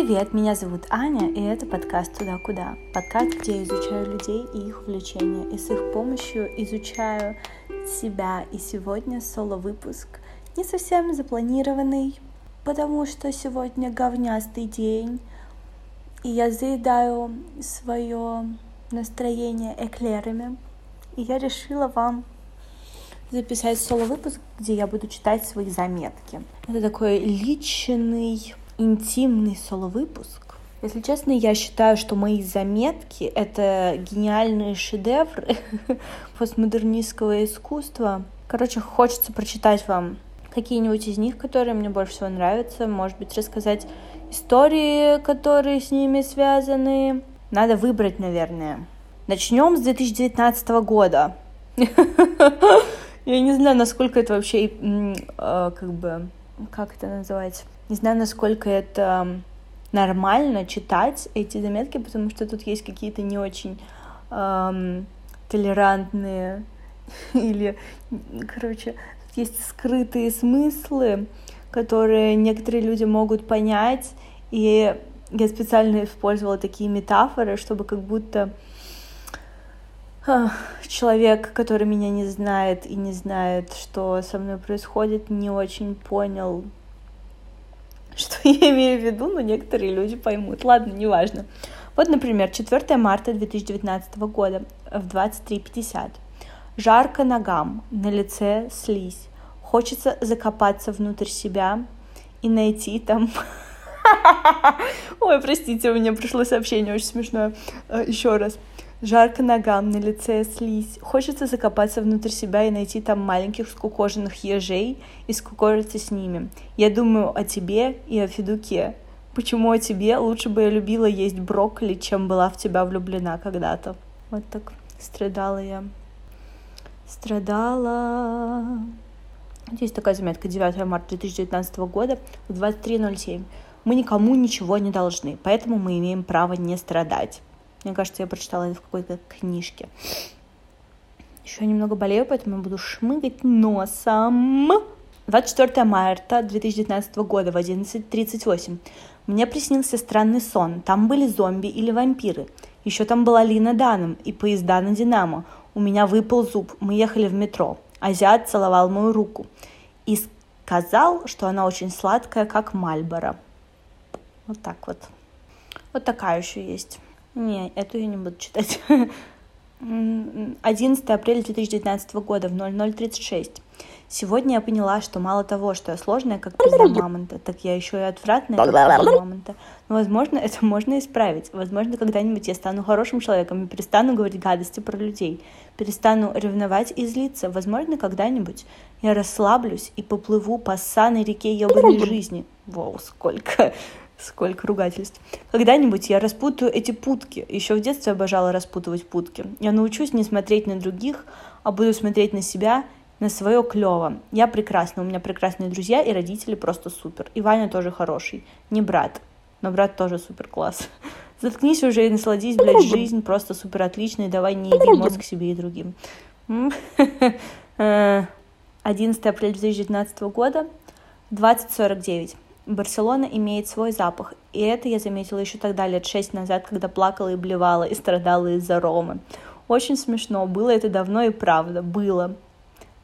Привет, меня зовут Аня, и это подкаст «Туда-куда». Подкаст, где я изучаю людей и их увлечения, и с их помощью изучаю себя. И сегодня соло-выпуск не совсем запланированный, потому что сегодня говнястый день, и я заедаю свое настроение эклерами. И я решила вам записать соло-выпуск, где я буду читать свои заметки. Это такой личный, интимный соло-выпуск. Если честно, я считаю, что мои заметки — это гениальные шедевры постмодернистского искусства. Короче, хочется прочитать вам какие-нибудь из них, которые мне больше всего нравятся. Может быть, рассказать истории, которые с ними связаны. Надо выбрать, наверное. Начнем с 2019 года. Я не знаю, насколько это вообще, а, как бы, как это называть? Не знаю, насколько это нормально читать эти заметки, потому что тут есть какие-то не очень эм, толерантные или, короче, есть скрытые смыслы, которые некоторые люди могут понять, и я специально использовала такие метафоры, чтобы как будто человек, который меня не знает и не знает, что со мной происходит, не очень понял, что я имею в виду, но некоторые люди поймут. Ладно, неважно. Вот, например, 4 марта 2019 года в 23.50. Жарко ногам, на лице слизь. Хочется закопаться внутрь себя и найти там... Ой, простите, у меня пришло сообщение очень смешное. Э, Еще раз. Жарко ногам, на лице слизь. Хочется закопаться внутрь себя и найти там маленьких скукоженных ежей и скукожиться с ними. Я думаю о тебе и о Федуке. Почему о тебе? Лучше бы я любила есть брокколи, чем была в тебя влюблена когда-то. Вот так страдала я. Страдала. Здесь такая заметка. 9 марта 2019 года в 23.07. Мы никому ничего не должны, поэтому мы имеем право не страдать. Мне кажется, я прочитала это в какой-то книжке. Еще немного болею, поэтому я буду шмыгать носом. 24 марта 2019 года в 11.38. Мне приснился странный сон. Там были зомби или вампиры. Еще там была Лина Даном и поезда на Динамо. У меня выпал зуб. Мы ехали в метро. Азиат целовал мою руку. И сказал, что она очень сладкая, как Мальборо. Вот так вот. Вот такая еще есть. Не, эту я не буду читать. 11 апреля 2019 года в 0036. Сегодня я поняла, что мало того, что я сложная, как пизда мамонта, так я еще и отвратная, как пизда мамонта. Но, возможно, это можно исправить. Возможно, когда-нибудь я стану хорошим человеком и перестану говорить гадости про людей. Перестану ревновать и злиться. Возможно, когда-нибудь я расслаблюсь и поплыву по ссаной реке ебаной жизни. Вау, сколько Сколько ругательств. Когда-нибудь я распутаю эти путки. Еще в детстве обожала распутывать путки. Я научусь не смотреть на других, а буду смотреть на себя, на свое клево. Я прекрасна, у меня прекрасные друзья и родители просто супер. И Ваня тоже хороший. Не брат, но брат тоже супер класс. Заткнись уже и насладись, блядь, жизнь просто супер отличная. Давай не еби мозг себе и другим. 11 апреля 2019 года, 2049. Барселона имеет свой запах, и это я заметила еще тогда, лет шесть назад, когда плакала и блевала, и страдала из-за Ромы. Очень смешно, было это давно и правда, было.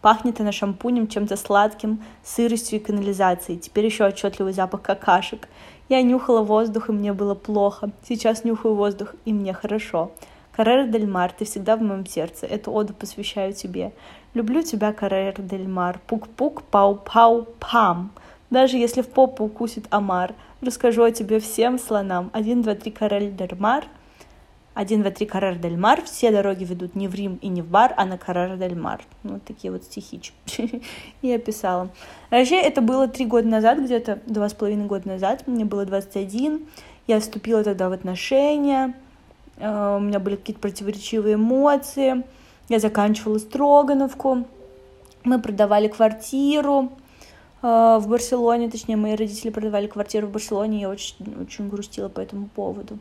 Пахнет она шампунем чем-то сладким, сыростью и канализацией. Теперь еще отчетливый запах какашек. Я нюхала воздух, и мне было плохо. Сейчас нюхаю воздух, и мне хорошо. Каррера Дель Мар, ты всегда в моем сердце. Эту оду посвящаю тебе. Люблю тебя, Каррера Дель Мар. Пук-пук, пау-пау-пам. Даже если в попу укусит омар, расскажу о тебе всем слонам. Один, два, три, Карель Дель Мар. Один, два, три, Каррер Дель Мар. Все дороги ведут не в Рим и не в бар, а на Каррер Дель Мар. Вот такие вот стихи я писала. Вообще, это было три года назад, где-то два с половиной года назад. Мне было 21. Я вступила тогда в отношения. Э, у меня были какие-то противоречивые эмоции. Я заканчивала Строгановку. Мы продавали квартиру. А, в Барселоне, точнее, мои родители продавали квартиру в Барселоне, я очень, очень грустила по этому поводу.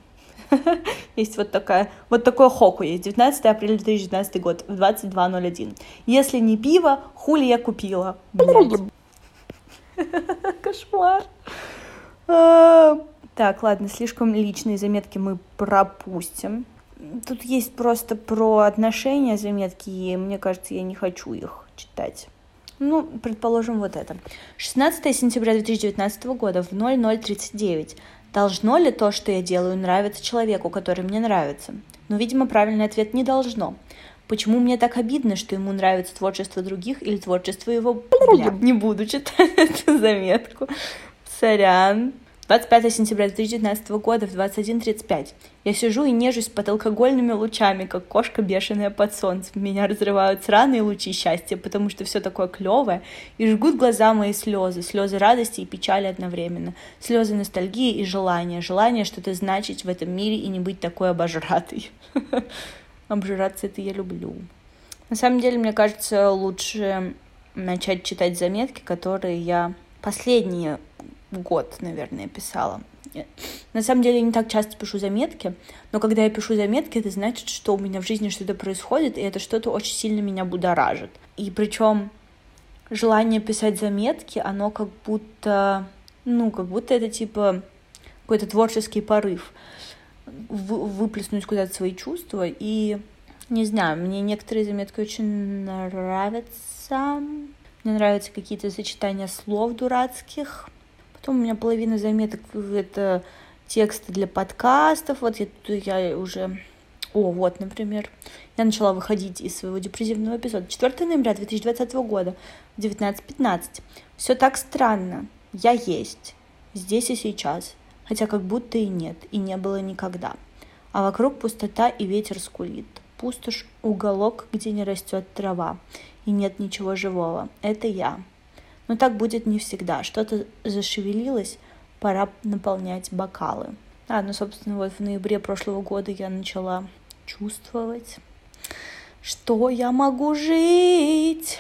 Есть вот такая, вот такое хоку есть. 19 апреля 2019 год, в 22.01. Если не пиво, хули я купила. Кошмар. А, Так, ладно, слишком личные заметки мы пропустим. Тут есть просто про отношения заметки, и мне кажется, я не хочу их читать. Ну, предположим, вот это. 16 сентября 2019 года в 0039. Должно ли то, что я делаю, нравиться человеку, который мне нравится? Но, видимо, правильный ответ не должно. Почему мне так обидно, что ему нравится творчество других или творчество его... Бля, не буду читать эту заметку. Сорян. 25 сентября 2019 года в 21.35. Я сижу и нежусь под алкогольными лучами, как кошка бешеная под солнцем. Меня разрывают сраные лучи счастья, потому что все такое клевое, и жгут глаза мои слезы, слезы радости и печали одновременно, слезы ностальгии и желания, желание что-то значить в этом мире и не быть такой обожратой. Обжираться это я люблю. На самом деле, мне кажется, лучше начать читать заметки, которые я последние год, наверное, писала. На самом деле я не так часто пишу заметки, но когда я пишу заметки, это значит, что у меня в жизни что-то происходит, и это что-то очень сильно меня будоражит. И причем желание писать заметки, оно как будто, ну, как будто это типа какой-то творческий порыв выплеснуть куда-то свои чувства. И не знаю, мне некоторые заметки очень нравятся. Мне нравятся какие-то сочетания слов дурацких. Потом у меня половина заметок это тексты для подкастов. Вот я, я уже... О, вот, например, я начала выходить из своего депрессивного эпизода. 4 ноября 2020 года в 19.15. Все так странно. Я есть. Здесь и сейчас. Хотя как будто и нет, и не было никогда. А вокруг пустота и ветер скулит. Пустошь — уголок, где не растет трава. И нет ничего живого. Это я. Но так будет не всегда. Что-то зашевелилось, пора наполнять бокалы. А, ну, собственно, вот в ноябре прошлого года я начала чувствовать, что я могу жить.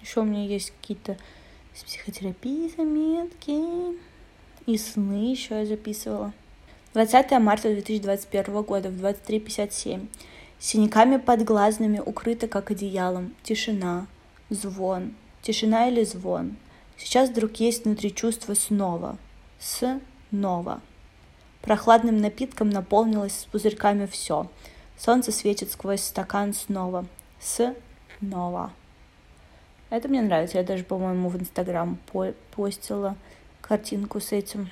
Еще у меня есть какие-то с психотерапии заметки. И сны еще я записывала. 20 марта 2021 года в 23.57. Синяками под глазными укрыто, как одеялом. Тишина. Звон. Тишина или звон. Сейчас вдруг есть внутри чувство снова. Снова. Прохладным напитком наполнилось с пузырьками все. Солнце светит сквозь стакан снова. Снова. Это мне нравится. Я даже, по-моему, в Инстаграм постила картинку с этим.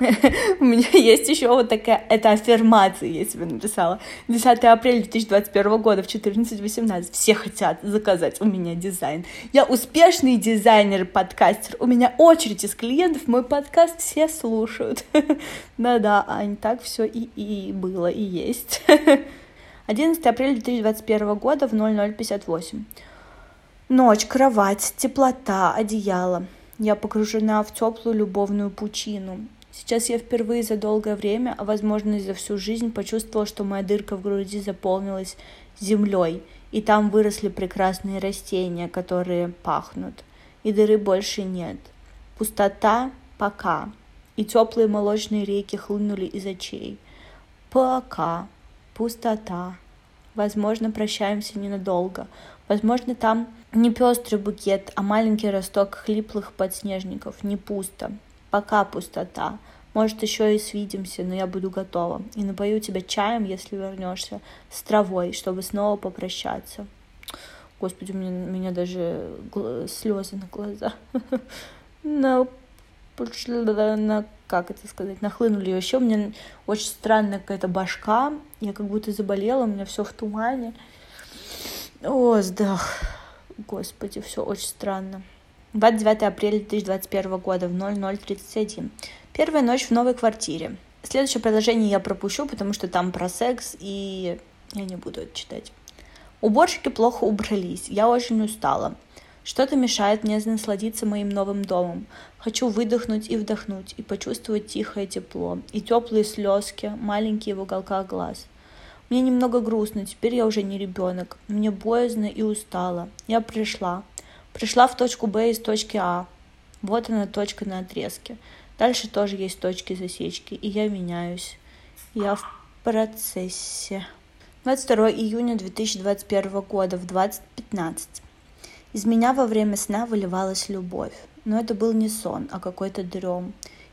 У меня есть еще вот такая, это аффирмация, я себе написала. 10 апреля 2021 года в 14.18. Все хотят заказать у меня дизайн. Я успешный дизайнер, подкастер. У меня очередь из клиентов, мой подкаст все слушают. Да-да, Ань, так все и, и было, и есть. 11 апреля 2021 года в 0058. Ночь, кровать, теплота, одеяло. Я погружена в теплую любовную пучину. Сейчас я впервые за долгое время, а возможно и за всю жизнь, почувствовала, что моя дырка в груди заполнилась землей, и там выросли прекрасные растения, которые пахнут. И дыры больше нет. Пустота пока. И теплые молочные реки хлынули из очей. Пока. Пустота. Возможно, прощаемся ненадолго. Возможно, там не пестрый букет, а маленький росток хлиплых подснежников. Не пусто пока пустота. Может, еще и свидимся, но я буду готова. И напою тебя чаем, если вернешься, с травой, чтобы снова попрощаться. Господи, у меня, у меня даже слезы на глаза. На, на, как это сказать, нахлынули. Еще у меня очень странная какая-то башка. Я как будто заболела, у меня все в тумане. О, сдох. Господи, все очень странно. 29 апреля 2021 года в 00.31. Первая ночь в новой квартире. Следующее предложение я пропущу, потому что там про секс, и я не буду это читать. Уборщики плохо убрались, я очень устала. Что-то мешает мне насладиться моим новым домом. Хочу выдохнуть и вдохнуть, и почувствовать тихое тепло, и теплые слезки, маленькие в уголках глаз. Мне немного грустно, теперь я уже не ребенок. Мне боязно и устала. Я пришла. Пришла в точку Б из точки А. Вот она точка на отрезке. Дальше тоже есть точки засечки, и я меняюсь. Я в процессе. 22 июня 2021 года в 20.15. Из меня во время сна выливалась любовь. Но это был не сон, а какой-то дрем.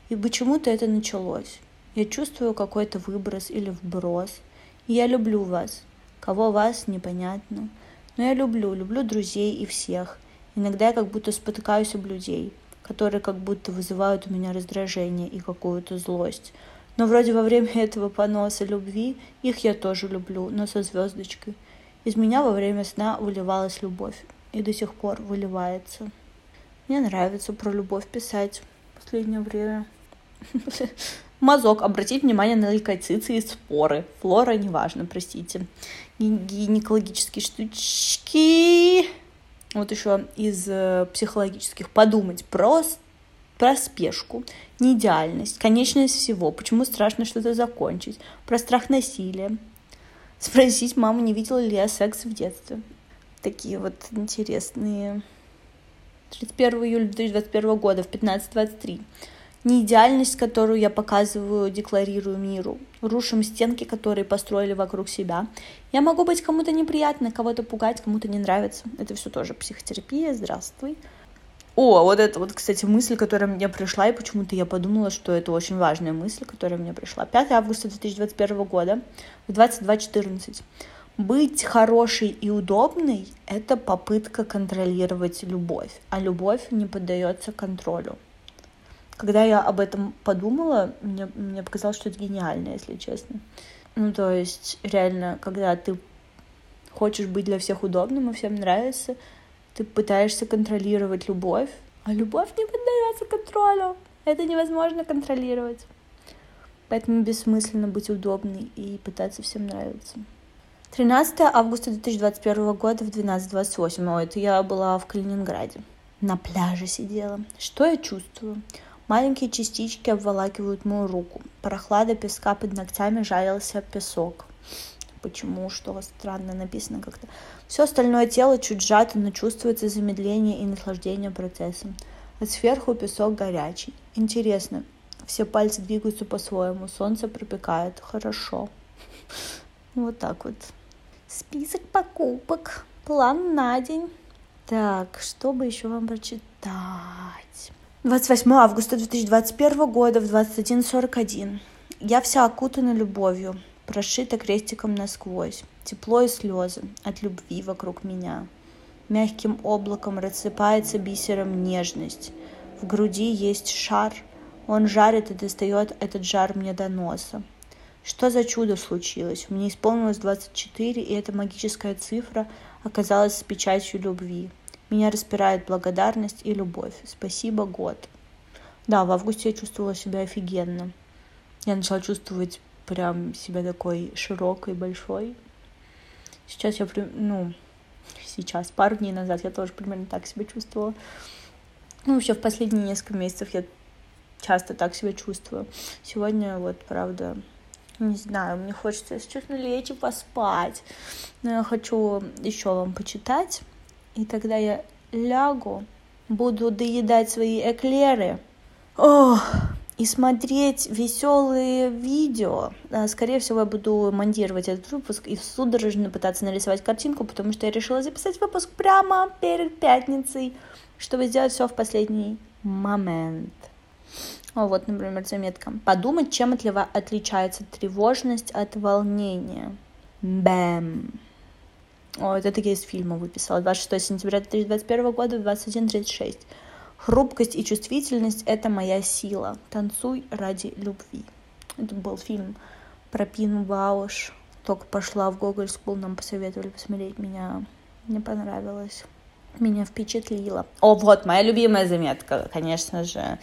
И почему-то это началось. Я чувствую какой-то выброс или вброс. И я люблю вас. Кого вас, непонятно. Но я люблю, люблю друзей и всех. Иногда я как будто спотыкаюсь об людей, которые как будто вызывают у меня раздражение и какую-то злость. Но вроде во время этого поноса любви их я тоже люблю, но со звездочкой. Из меня во время сна выливалась любовь и до сих пор выливается. Мне нравится про любовь писать в последнее время. Мазок. Обратить внимание на лейкоциты и споры. Флора, неважно, простите. Гинекологические штучки. Вот еще из э, психологических. Подумать про, про спешку, неидеальность, конечность всего, почему страшно что-то закончить, про страх насилия. Спросить маму, не видела ли я секс в детстве. Такие вот интересные 31 июля 2021 года в 15.23. Неидеальность, которую я показываю, декларирую миру. Рушим стенки, которые построили вокруг себя. Я могу быть кому-то неприятно, кого-то пугать, кому-то не нравится. Это все тоже психотерапия. Здравствуй. О, вот это вот, кстати, мысль, которая мне пришла, и почему-то я подумала, что это очень важная мысль, которая мне пришла. 5 августа 2021 года в 22.14. Быть хорошей и удобной — это попытка контролировать любовь, а любовь не поддается контролю. Когда я об этом подумала, мне, мне показалось, что это гениально, если честно. Ну, то есть, реально, когда ты хочешь быть для всех удобным и всем нравится, ты пытаешься контролировать любовь, а любовь не поддается контролю. Это невозможно контролировать. Поэтому бессмысленно быть удобной и пытаться всем нравиться. 13 августа 2021 года в 12.28. О, это я была в Калининграде. На пляже сидела. Что я чувствую? Маленькие частички обволакивают мою руку. Прохлада песка под ногтями жалился песок. Почему? Что странно написано как-то. Все остальное тело чуть сжато, но чувствуется замедление и наслаждение процессом. А сверху песок горячий. Интересно. Все пальцы двигаются по-своему. Солнце пропекает. Хорошо. Вот так вот. Список покупок. План на день. Так, что бы еще вам прочитать? 28 августа 2021 года в 21.41. Я вся окутана любовью, прошита крестиком насквозь. Тепло и слезы от любви вокруг меня. Мягким облаком рассыпается бисером нежность. В груди есть шар. Он жарит и достает этот жар мне до носа. Что за чудо случилось? Мне исполнилось 24, и эта магическая цифра оказалась с печатью любви. Меня распирает благодарность и любовь. Спасибо, год. Да, в августе я чувствовала себя офигенно. Я начала чувствовать прям себя такой широкой, большой. Сейчас я, ну, сейчас, пару дней назад я тоже примерно так себя чувствовала. Ну, вообще в последние несколько месяцев я часто так себя чувствую. Сегодня вот, правда, не знаю, мне хочется, если честно, лечь и поспать. Но я хочу еще вам почитать. И тогда я лягу, буду доедать свои эклеры. Ох, и смотреть веселые видео. Скорее всего, я буду монтировать этот выпуск и судорожно пытаться нарисовать картинку, потому что я решила записать выпуск прямо перед пятницей, чтобы сделать все в последний момент. Вот, например, заметка. Подумать, чем отличается тревожность от волнения. Бэм. О, это такие из фильма выписала. 26 сентября 2021 года, 21.36. Хрупкость и чувствительность – это моя сила. Танцуй ради любви. Это был фильм про Пину Бауш. Только пошла в Гоголь School, нам посоветовали посмотреть. Меня не понравилось. Меня впечатлило. О, вот, моя любимая заметка, конечно же.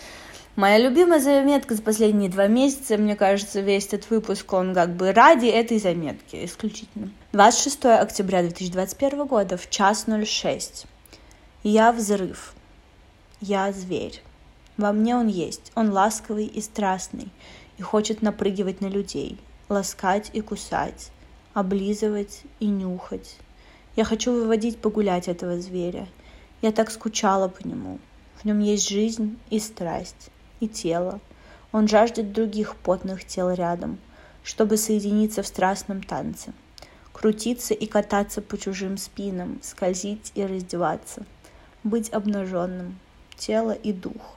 Моя любимая заметка за последние два месяца, мне кажется, весь этот выпуск, он как бы ради этой заметки исключительно. 26 октября 2021 года в час 06. Я взрыв. Я зверь. Во мне он есть. Он ласковый и страстный и хочет напрыгивать на людей, ласкать и кусать, облизывать и нюхать. Я хочу выводить погулять этого зверя. Я так скучала по нему. В нем есть жизнь и страсть и тело. Он жаждет других потных тел рядом, чтобы соединиться в страстном танце, крутиться и кататься по чужим спинам, скользить и раздеваться, быть обнаженным, тело и дух,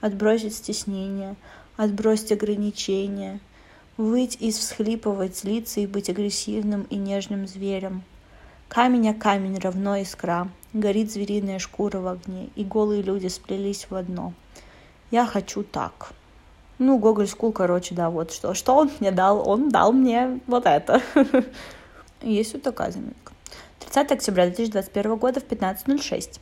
отбросить стеснение, отбросить ограничения, Выть и всхлипывать, злиться и быть агрессивным и нежным зверем. Камень о камень равно искра, горит звериная шкура в огне, и голые люди сплелись в одно. Я хочу так. Ну, Гоголь School, короче, да, вот что. Что он мне дал? Он дал мне вот это. Есть вот такая заметка. 30 октября 2021 года в 15.06.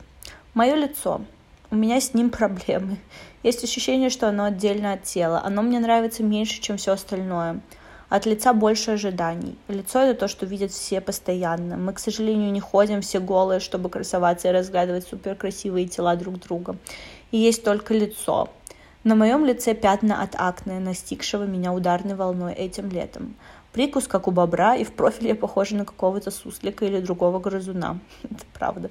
Мое лицо. У меня с ним проблемы. Есть ощущение, что оно отдельно от тела. Оно мне нравится меньше, чем все остальное. От лица больше ожиданий. Лицо — это то, что видят все постоянно. Мы, к сожалению, не ходим все голые, чтобы красоваться и разглядывать суперкрасивые тела друг друга. И есть только лицо. На моем лице пятна от акне, настигшего меня ударной волной этим летом. Прикус, как у бобра, и в профиле я похожа на какого-то суслика или другого грызуна. Это правда.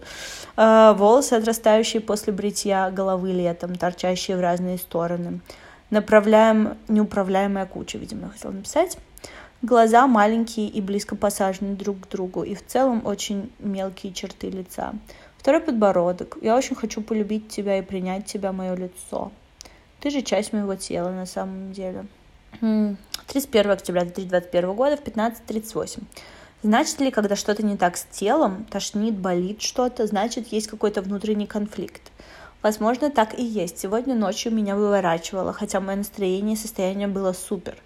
А, волосы, отрастающие после бритья головы летом, торчащие в разные стороны. Направляем неуправляемая куча, видимо, я хотела написать. Глаза маленькие и близко посажены друг к другу, и в целом очень мелкие черты лица. Второй подбородок. Я очень хочу полюбить тебя и принять тебя, мое лицо. Ты же часть моего тела на самом деле. 31 октября 2021 года в 15.38. Значит ли, когда что-то не так с телом, тошнит, болит что-то, значит, есть какой-то внутренний конфликт? Возможно, так и есть. Сегодня ночью меня выворачивало, хотя мое настроение и состояние было супер.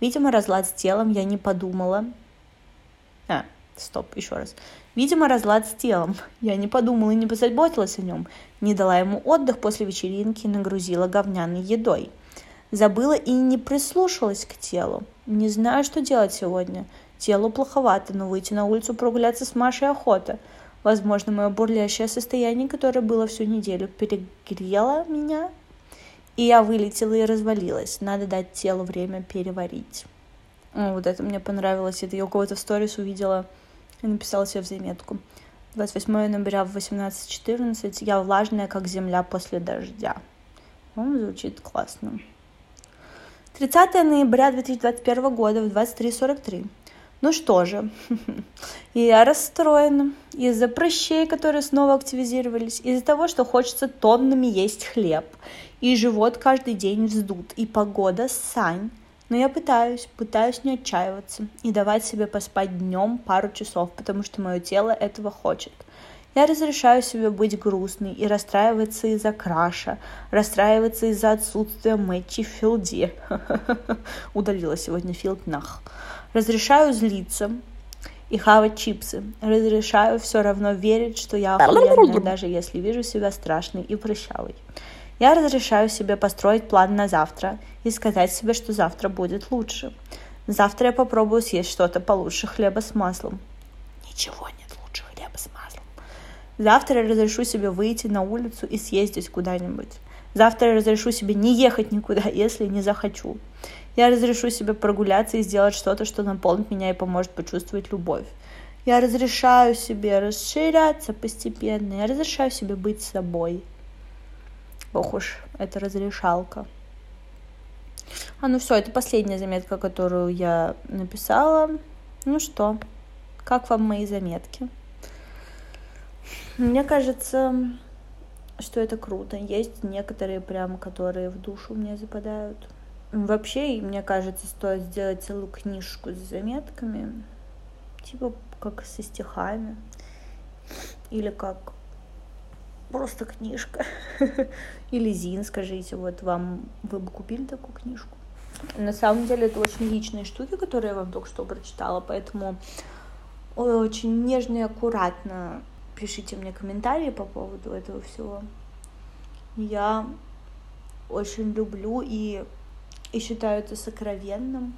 Видимо, разлад с телом я не подумала. А, стоп, еще раз. Видимо, разлад с телом. Я не подумала и не позаботилась о нем. Не дала ему отдых после вечеринки и нагрузила говняной едой. Забыла и не прислушалась к телу. Не знаю, что делать сегодня. Телу плоховато, но выйти на улицу прогуляться с Машей охота. Возможно, мое бурлящее состояние, которое было всю неделю, перегрело меня, и я вылетела и развалилась. Надо дать телу время переварить. О, вот это мне понравилось. Это я у кого-то в сторис увидела и написала себе в заметку. 28 ноября в 18.14 я влажная, как земля после дождя. Ну, звучит классно. 30 ноября 2021 года в 23.43. Ну что же, я расстроена из-за прыщей, которые снова активизировались, из-за того, что хочется тоннами есть хлеб, и живот каждый день вздут, и погода сань. Но я пытаюсь, пытаюсь не отчаиваться и давать себе поспать днем пару часов, потому что мое тело этого хочет – я разрешаю себе быть грустной и расстраиваться из-за краша, расстраиваться из-за отсутствия Мэтчи в филде. Удалила сегодня филд нах. Разрешаю злиться и хавать чипсы. Разрешаю все равно верить, что я охуенная, даже если вижу себя страшной и прыщавой. Я разрешаю себе построить план на завтра и сказать себе, что завтра будет лучше. Завтра я попробую съесть что-то получше хлеба с маслом. Ничего нет лучше хлеба с маслом. Завтра я разрешу себе выйти на улицу и съездить куда-нибудь. Завтра я разрешу себе не ехать никуда, если не захочу. Я разрешу себе прогуляться и сделать что-то, что наполнит меня и поможет почувствовать любовь. Я разрешаю себе расширяться постепенно. Я разрешаю себе быть собой. Ох уж, это разрешалка. А ну все, это последняя заметка, которую я написала. Ну что, как вам мои заметки? Мне кажется, что это круто. Есть некоторые прям, которые в душу мне западают. Вообще, мне кажется, стоит сделать целую книжку с заметками, типа как со стихами, или как просто книжка. Или Зин, скажите, вот вам, вы бы купили такую книжку? На самом деле это очень личные штуки, которые я вам только что прочитала, поэтому очень нежно и аккуратно пишите мне комментарии по поводу этого всего. Я очень люблю и, и считаю это сокровенным.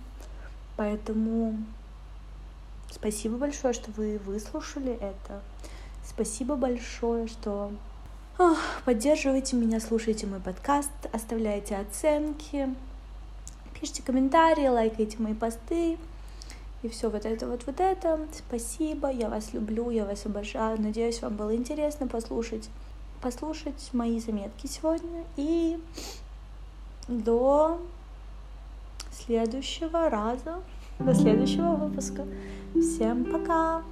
Поэтому спасибо большое, что вы выслушали это. Спасибо большое, что ох, поддерживаете меня, слушаете мой подкаст, оставляете оценки, пишите комментарии, лайкайте мои посты. И все вот это вот вот это. Спасибо, я вас люблю, я вас обожаю. Надеюсь, вам было интересно послушать, послушать мои заметки сегодня. И до следующего раза, до следующего выпуска. Всем пока!